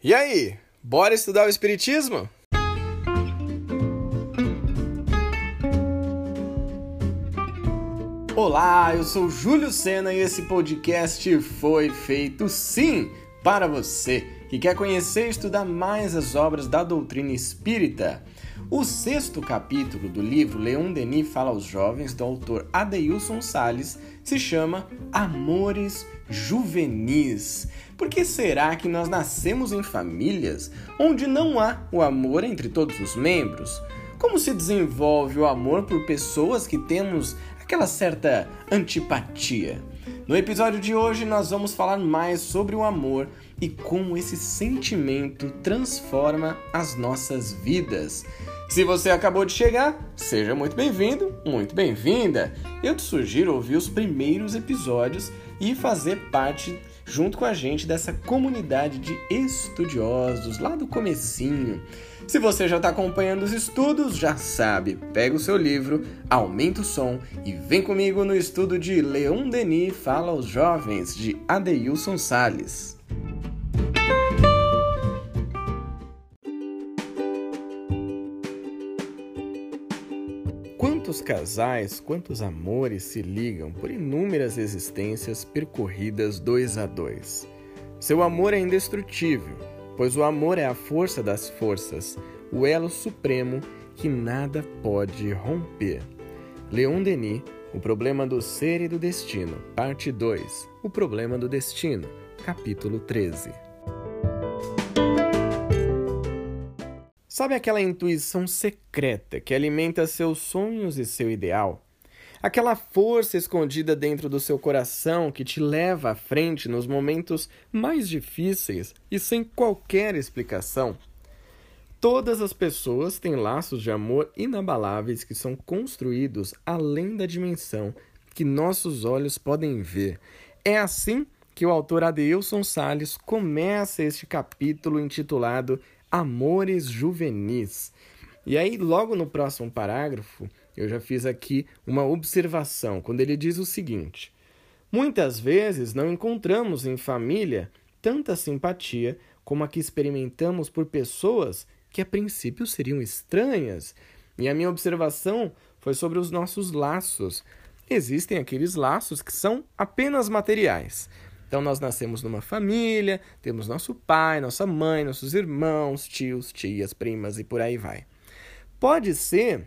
E aí, bora estudar o Espiritismo? Olá, eu sou Júlio Sena e esse podcast foi feito sim para você que quer conhecer e estudar mais as obras da doutrina espírita. O sexto capítulo do livro Leon Denis fala aos jovens do autor Adeilson Sales se chama Amores Juvenis. Por que será que nós nascemos em famílias onde não há o amor entre todos os membros? Como se desenvolve o amor por pessoas que temos aquela certa antipatia? No episódio de hoje, nós vamos falar mais sobre o amor e como esse sentimento transforma as nossas vidas. Se você acabou de chegar, seja muito bem-vindo, muito bem-vinda. Eu te sugiro ouvir os primeiros episódios e fazer parte junto com a gente dessa comunidade de estudiosos lá do comecinho. Se você já está acompanhando os estudos, já sabe, pega o seu livro, aumenta o som e vem comigo no estudo de Leon Denis Fala aos Jovens, de Adeilson Sales. Quantos casais, quantos amores se ligam por inúmeras existências percorridas dois a dois? Seu amor é indestrutível, pois o amor é a força das forças, o elo supremo que nada pode romper. Leon Denis, O Problema do Ser e do Destino, Parte 2 O Problema do Destino, Capítulo 13 Sabe aquela intuição secreta que alimenta seus sonhos e seu ideal? Aquela força escondida dentro do seu coração que te leva à frente nos momentos mais difíceis e sem qualquer explicação? Todas as pessoas têm laços de amor inabaláveis que são construídos além da dimensão que nossos olhos podem ver. É assim que o autor Adeilson Sales começa este capítulo intitulado amores juvenis. E aí, logo no próximo parágrafo, eu já fiz aqui uma observação, quando ele diz o seguinte: Muitas vezes não encontramos em família tanta simpatia como a que experimentamos por pessoas que a princípio seriam estranhas. E a minha observação foi sobre os nossos laços. Existem aqueles laços que são apenas materiais, então nós nascemos numa família, temos nosso pai, nossa mãe, nossos irmãos, tios, tias, primas e por aí vai. Pode ser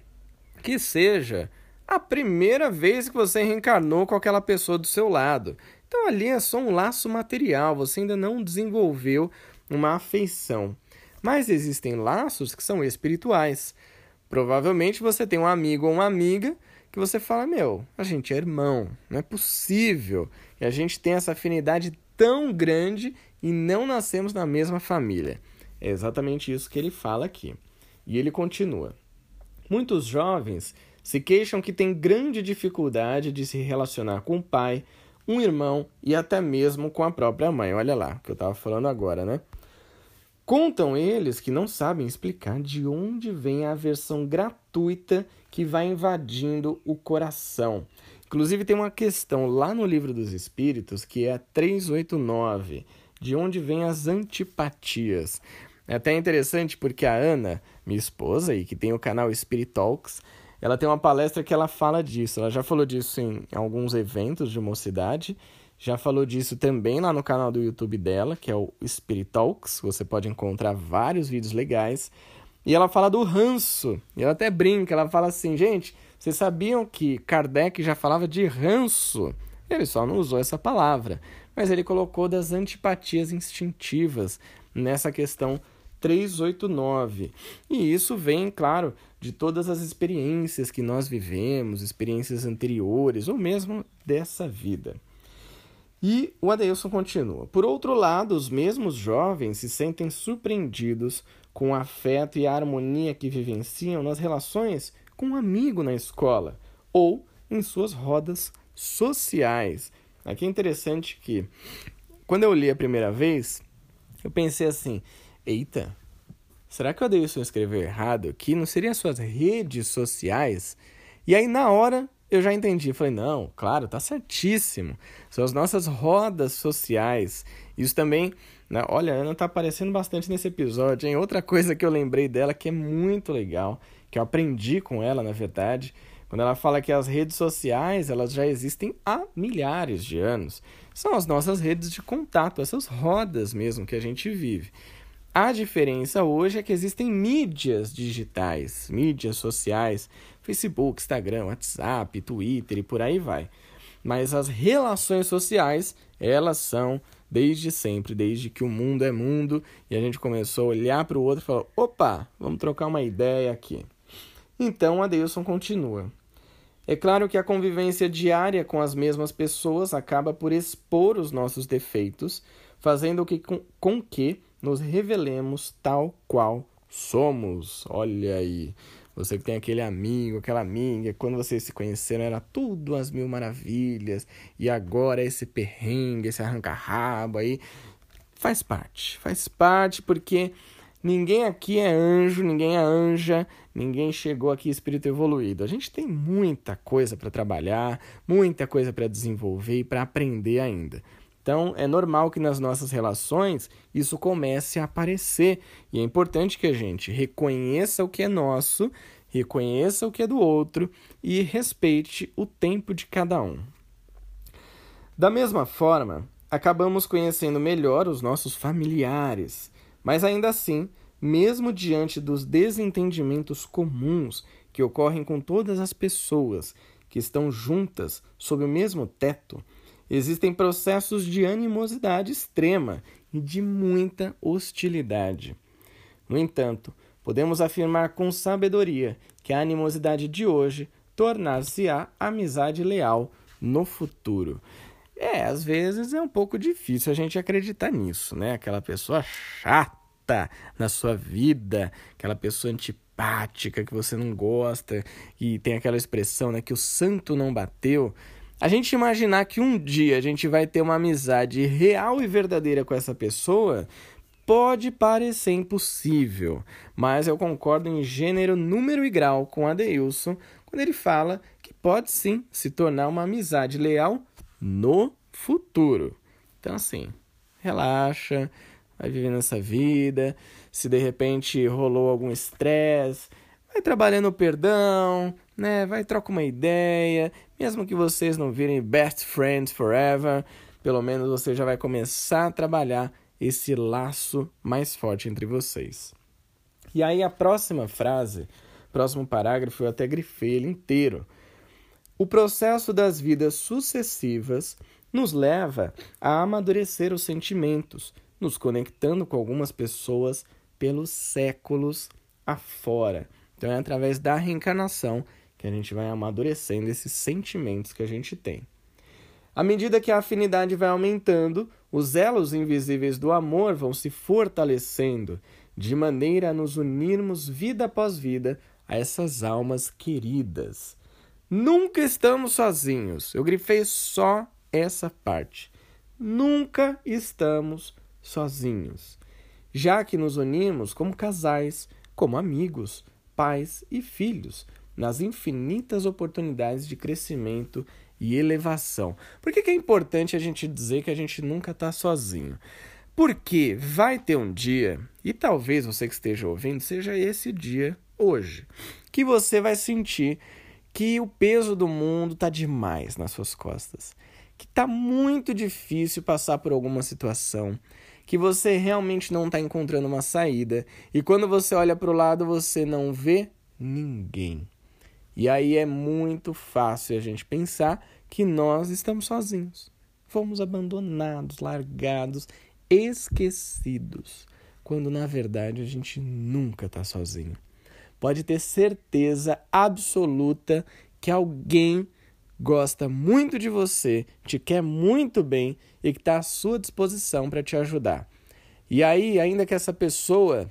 que seja a primeira vez que você reencarnou com aquela pessoa do seu lado. Então ali é só um laço material, você ainda não desenvolveu uma afeição. Mas existem laços que são espirituais. Provavelmente você tem um amigo ou uma amiga que você fala: Meu, a gente é irmão, não é possível que a gente tenha essa afinidade tão grande e não nascemos na mesma família. É exatamente isso que ele fala aqui. E ele continua: Muitos jovens se queixam que têm grande dificuldade de se relacionar com o pai, um irmão e até mesmo com a própria mãe. Olha lá, que eu estava falando agora, né? Contam eles que não sabem explicar de onde vem a aversão gratuita que vai invadindo o coração. Inclusive, tem uma questão lá no Livro dos Espíritos que é a 389, de onde vêm as antipatias. É até interessante porque a Ana, minha esposa, e que tem o canal Spirit Talks, ela tem uma palestra que ela fala disso. Ela já falou disso em alguns eventos de mocidade já falou disso também lá no canal do YouTube dela, que é o Spirit Talks. Você pode encontrar vários vídeos legais. E ela fala do ranço. E ela até brinca, ela fala assim, gente, vocês sabiam que Kardec já falava de ranço? Ele só não usou essa palavra, mas ele colocou das antipatias instintivas nessa questão 389. E isso vem, claro, de todas as experiências que nós vivemos, experiências anteriores ou mesmo dessa vida. E o Adeilson continua. Por outro lado, os mesmos jovens se sentem surpreendidos com o afeto e a harmonia que vivenciam nas relações com um amigo na escola ou em suas rodas sociais. Aqui é interessante que, quando eu li a primeira vez, eu pensei assim: eita, será que o Adeilson escreveu errado aqui? Não seriam suas redes sociais? E aí, na hora, eu já entendi. Falei, não, claro, tá certíssimo. São as nossas rodas sociais. Isso também, né? olha, a Ana tá aparecendo bastante nesse episódio, hein? Outra coisa que eu lembrei dela que é muito legal, que eu aprendi com ela, na verdade, quando ela fala que as redes sociais, elas já existem há milhares de anos. São as nossas redes de contato, essas rodas mesmo que a gente vive. A diferença hoje é que existem mídias digitais, mídias sociais, Facebook, Instagram, WhatsApp, Twitter e por aí vai. Mas as relações sociais, elas são desde sempre, desde que o mundo é mundo e a gente começou a olhar para o outro e falar: opa, vamos trocar uma ideia aqui. Então a Deilson continua. É claro que a convivência diária com as mesmas pessoas acaba por expor os nossos defeitos, fazendo que, com, com que nos revelemos tal qual somos. Olha aí. Você que tem aquele amigo, aquela amiga, quando vocês se conheceram era tudo as mil maravilhas, e agora esse perrengue, esse arranca-rabo aí. Faz parte, faz parte, porque ninguém aqui é anjo, ninguém é anja, ninguém chegou aqui espírito evoluído. A gente tem muita coisa para trabalhar, muita coisa para desenvolver e para aprender ainda. Então, é normal que nas nossas relações isso comece a aparecer. E é importante que a gente reconheça o que é nosso, reconheça o que é do outro e respeite o tempo de cada um. Da mesma forma, acabamos conhecendo melhor os nossos familiares, mas ainda assim, mesmo diante dos desentendimentos comuns que ocorrem com todas as pessoas que estão juntas sob o mesmo teto, existem processos de animosidade extrema e de muita hostilidade. No entanto, podemos afirmar com sabedoria que a animosidade de hoje tornar-se-á amizade leal no futuro. É, às vezes é um pouco difícil a gente acreditar nisso, né? Aquela pessoa chata na sua vida, aquela pessoa antipática que você não gosta, e tem aquela expressão, né, que o santo não bateu. A gente imaginar que um dia a gente vai ter uma amizade real e verdadeira com essa pessoa pode parecer impossível, mas eu concordo em gênero, número e grau com Adeilson quando ele fala que pode sim se tornar uma amizade leal no futuro. Então, assim, relaxa, vai vivendo essa vida. Se de repente rolou algum estresse, vai trabalhando o perdão, né? Vai trocar uma ideia, mesmo que vocês não virem best friends forever, pelo menos você já vai começar a trabalhar esse laço mais forte entre vocês. E aí a próxima frase, próximo parágrafo, eu até grifei ele inteiro. O processo das vidas sucessivas nos leva a amadurecer os sentimentos, nos conectando com algumas pessoas pelos séculos afora. Então é através da reencarnação que a gente vai amadurecendo esses sentimentos que a gente tem. À medida que a afinidade vai aumentando, os elos invisíveis do amor vão se fortalecendo, de maneira a nos unirmos vida após vida a essas almas queridas. Nunca estamos sozinhos. Eu grifei só essa parte. Nunca estamos sozinhos. Já que nos unimos como casais, como amigos, pais e filhos nas infinitas oportunidades de crescimento e elevação. Por que, que é importante a gente dizer que a gente nunca está sozinho? Porque vai ter um dia, e talvez você que esteja ouvindo seja esse dia hoje, que você vai sentir que o peso do mundo está demais nas suas costas, que está muito difícil passar por alguma situação, que você realmente não está encontrando uma saída, e quando você olha para o lado você não vê ninguém. E aí é muito fácil a gente pensar que nós estamos sozinhos. Fomos abandonados, largados, esquecidos, quando na verdade a gente nunca está sozinho. Pode ter certeza absoluta que alguém gosta muito de você, te quer muito bem e que está à sua disposição para te ajudar. E aí, ainda que essa pessoa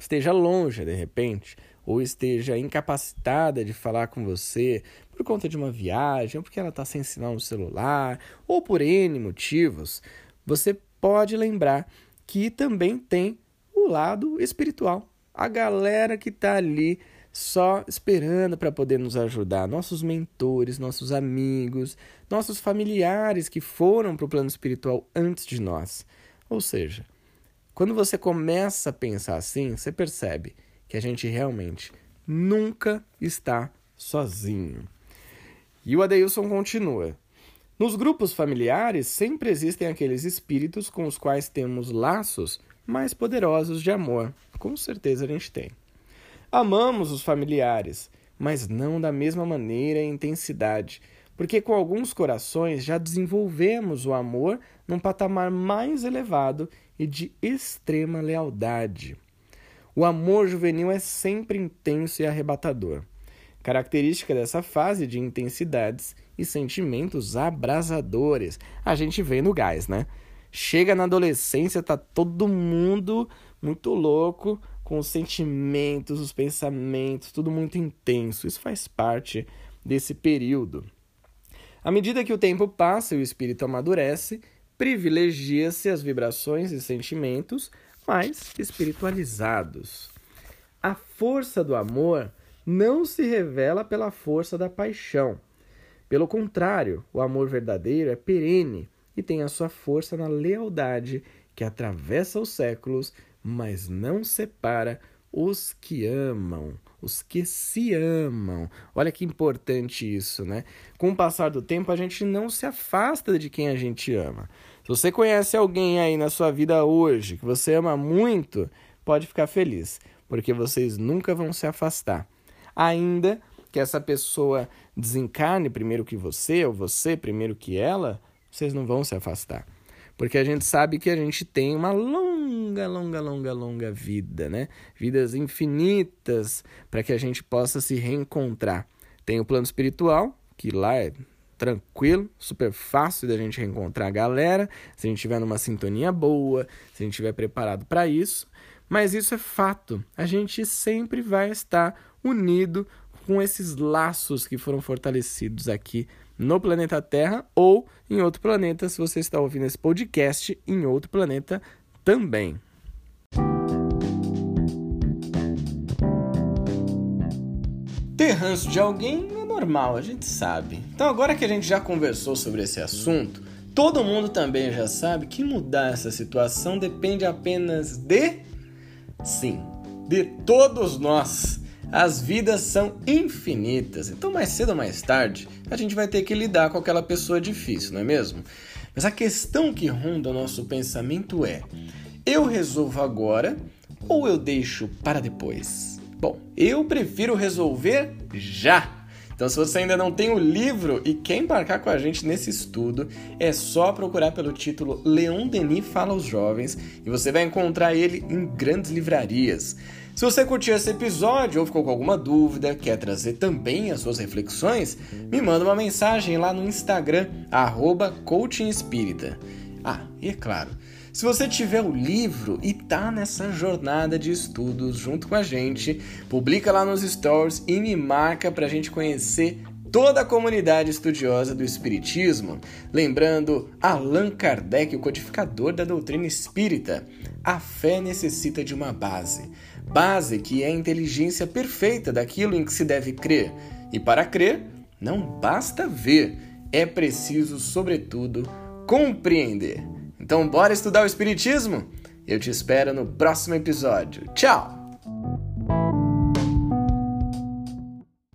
esteja longe de repente, ou esteja incapacitada de falar com você por conta de uma viagem, ou porque ela está sem sinal no celular, ou por N motivos, você pode lembrar que também tem o lado espiritual. A galera que está ali só esperando para poder nos ajudar. Nossos mentores, nossos amigos, nossos familiares que foram para o plano espiritual antes de nós. Ou seja, quando você começa a pensar assim, você percebe que a gente realmente nunca está sozinho. E o Adeilson continua. Nos grupos familiares sempre existem aqueles espíritos com os quais temos laços mais poderosos de amor. Com certeza a gente tem. Amamos os familiares, mas não da mesma maneira e intensidade, porque com alguns corações já desenvolvemos o amor num patamar mais elevado e de extrema lealdade. O amor juvenil é sempre intenso e arrebatador. Característica dessa fase de intensidades e sentimentos abrasadores. A gente vê no gás, né? Chega na adolescência, tá todo mundo muito louco, com os sentimentos, os pensamentos, tudo muito intenso. Isso faz parte desse período. À medida que o tempo passa e o espírito amadurece, privilegia-se as vibrações e sentimentos mais espiritualizados. A força do amor não se revela pela força da paixão. Pelo contrário, o amor verdadeiro é perene e tem a sua força na lealdade que atravessa os séculos mas não separa os que amam, os que se amam. Olha que importante isso, né? Com o passar do tempo, a gente não se afasta de quem a gente ama. Se você conhece alguém aí na sua vida hoje que você ama muito, pode ficar feliz, porque vocês nunca vão se afastar. Ainda que essa pessoa desencarne primeiro que você, ou você primeiro que ela, vocês não vão se afastar. Porque a gente sabe que a gente tem uma longa longa, longa, longa, vida, né? Vidas infinitas para que a gente possa se reencontrar. Tem o plano espiritual, que lá é tranquilo, super fácil da gente reencontrar a galera, se a gente estiver numa sintonia boa, se a gente estiver preparado para isso. Mas isso é fato. A gente sempre vai estar unido com esses laços que foram fortalecidos aqui no planeta Terra ou em outro planeta, se você está ouvindo esse podcast em outro planeta também. Ter ranço de alguém é normal, a gente sabe. Então, agora que a gente já conversou sobre esse assunto, todo mundo também já sabe que mudar essa situação depende apenas de. Sim, de todos nós. As vidas são infinitas, então mais cedo ou mais tarde a gente vai ter que lidar com aquela pessoa difícil, não é mesmo? Mas a questão que ronda o nosso pensamento é: eu resolvo agora ou eu deixo para depois? Bom, eu prefiro resolver já. Então, se você ainda não tem o livro e quer embarcar com a gente nesse estudo, é só procurar pelo título Leon Denis Fala aos Jovens e você vai encontrar ele em grandes livrarias. Se você curtiu esse episódio ou ficou com alguma dúvida, quer trazer também as suas reflexões, me manda uma mensagem lá no Instagram, arroba Ah, e é claro, se você tiver o livro e tá nessa jornada de estudos junto com a gente, publica lá nos stories e me marca para a gente conhecer toda a comunidade estudiosa do Espiritismo, lembrando Allan Kardec, o codificador da doutrina espírita. A fé necessita de uma base. Base que é a inteligência perfeita daquilo em que se deve crer. E para crer, não basta ver, é preciso, sobretudo, compreender. Então, bora estudar o Espiritismo? Eu te espero no próximo episódio. Tchau!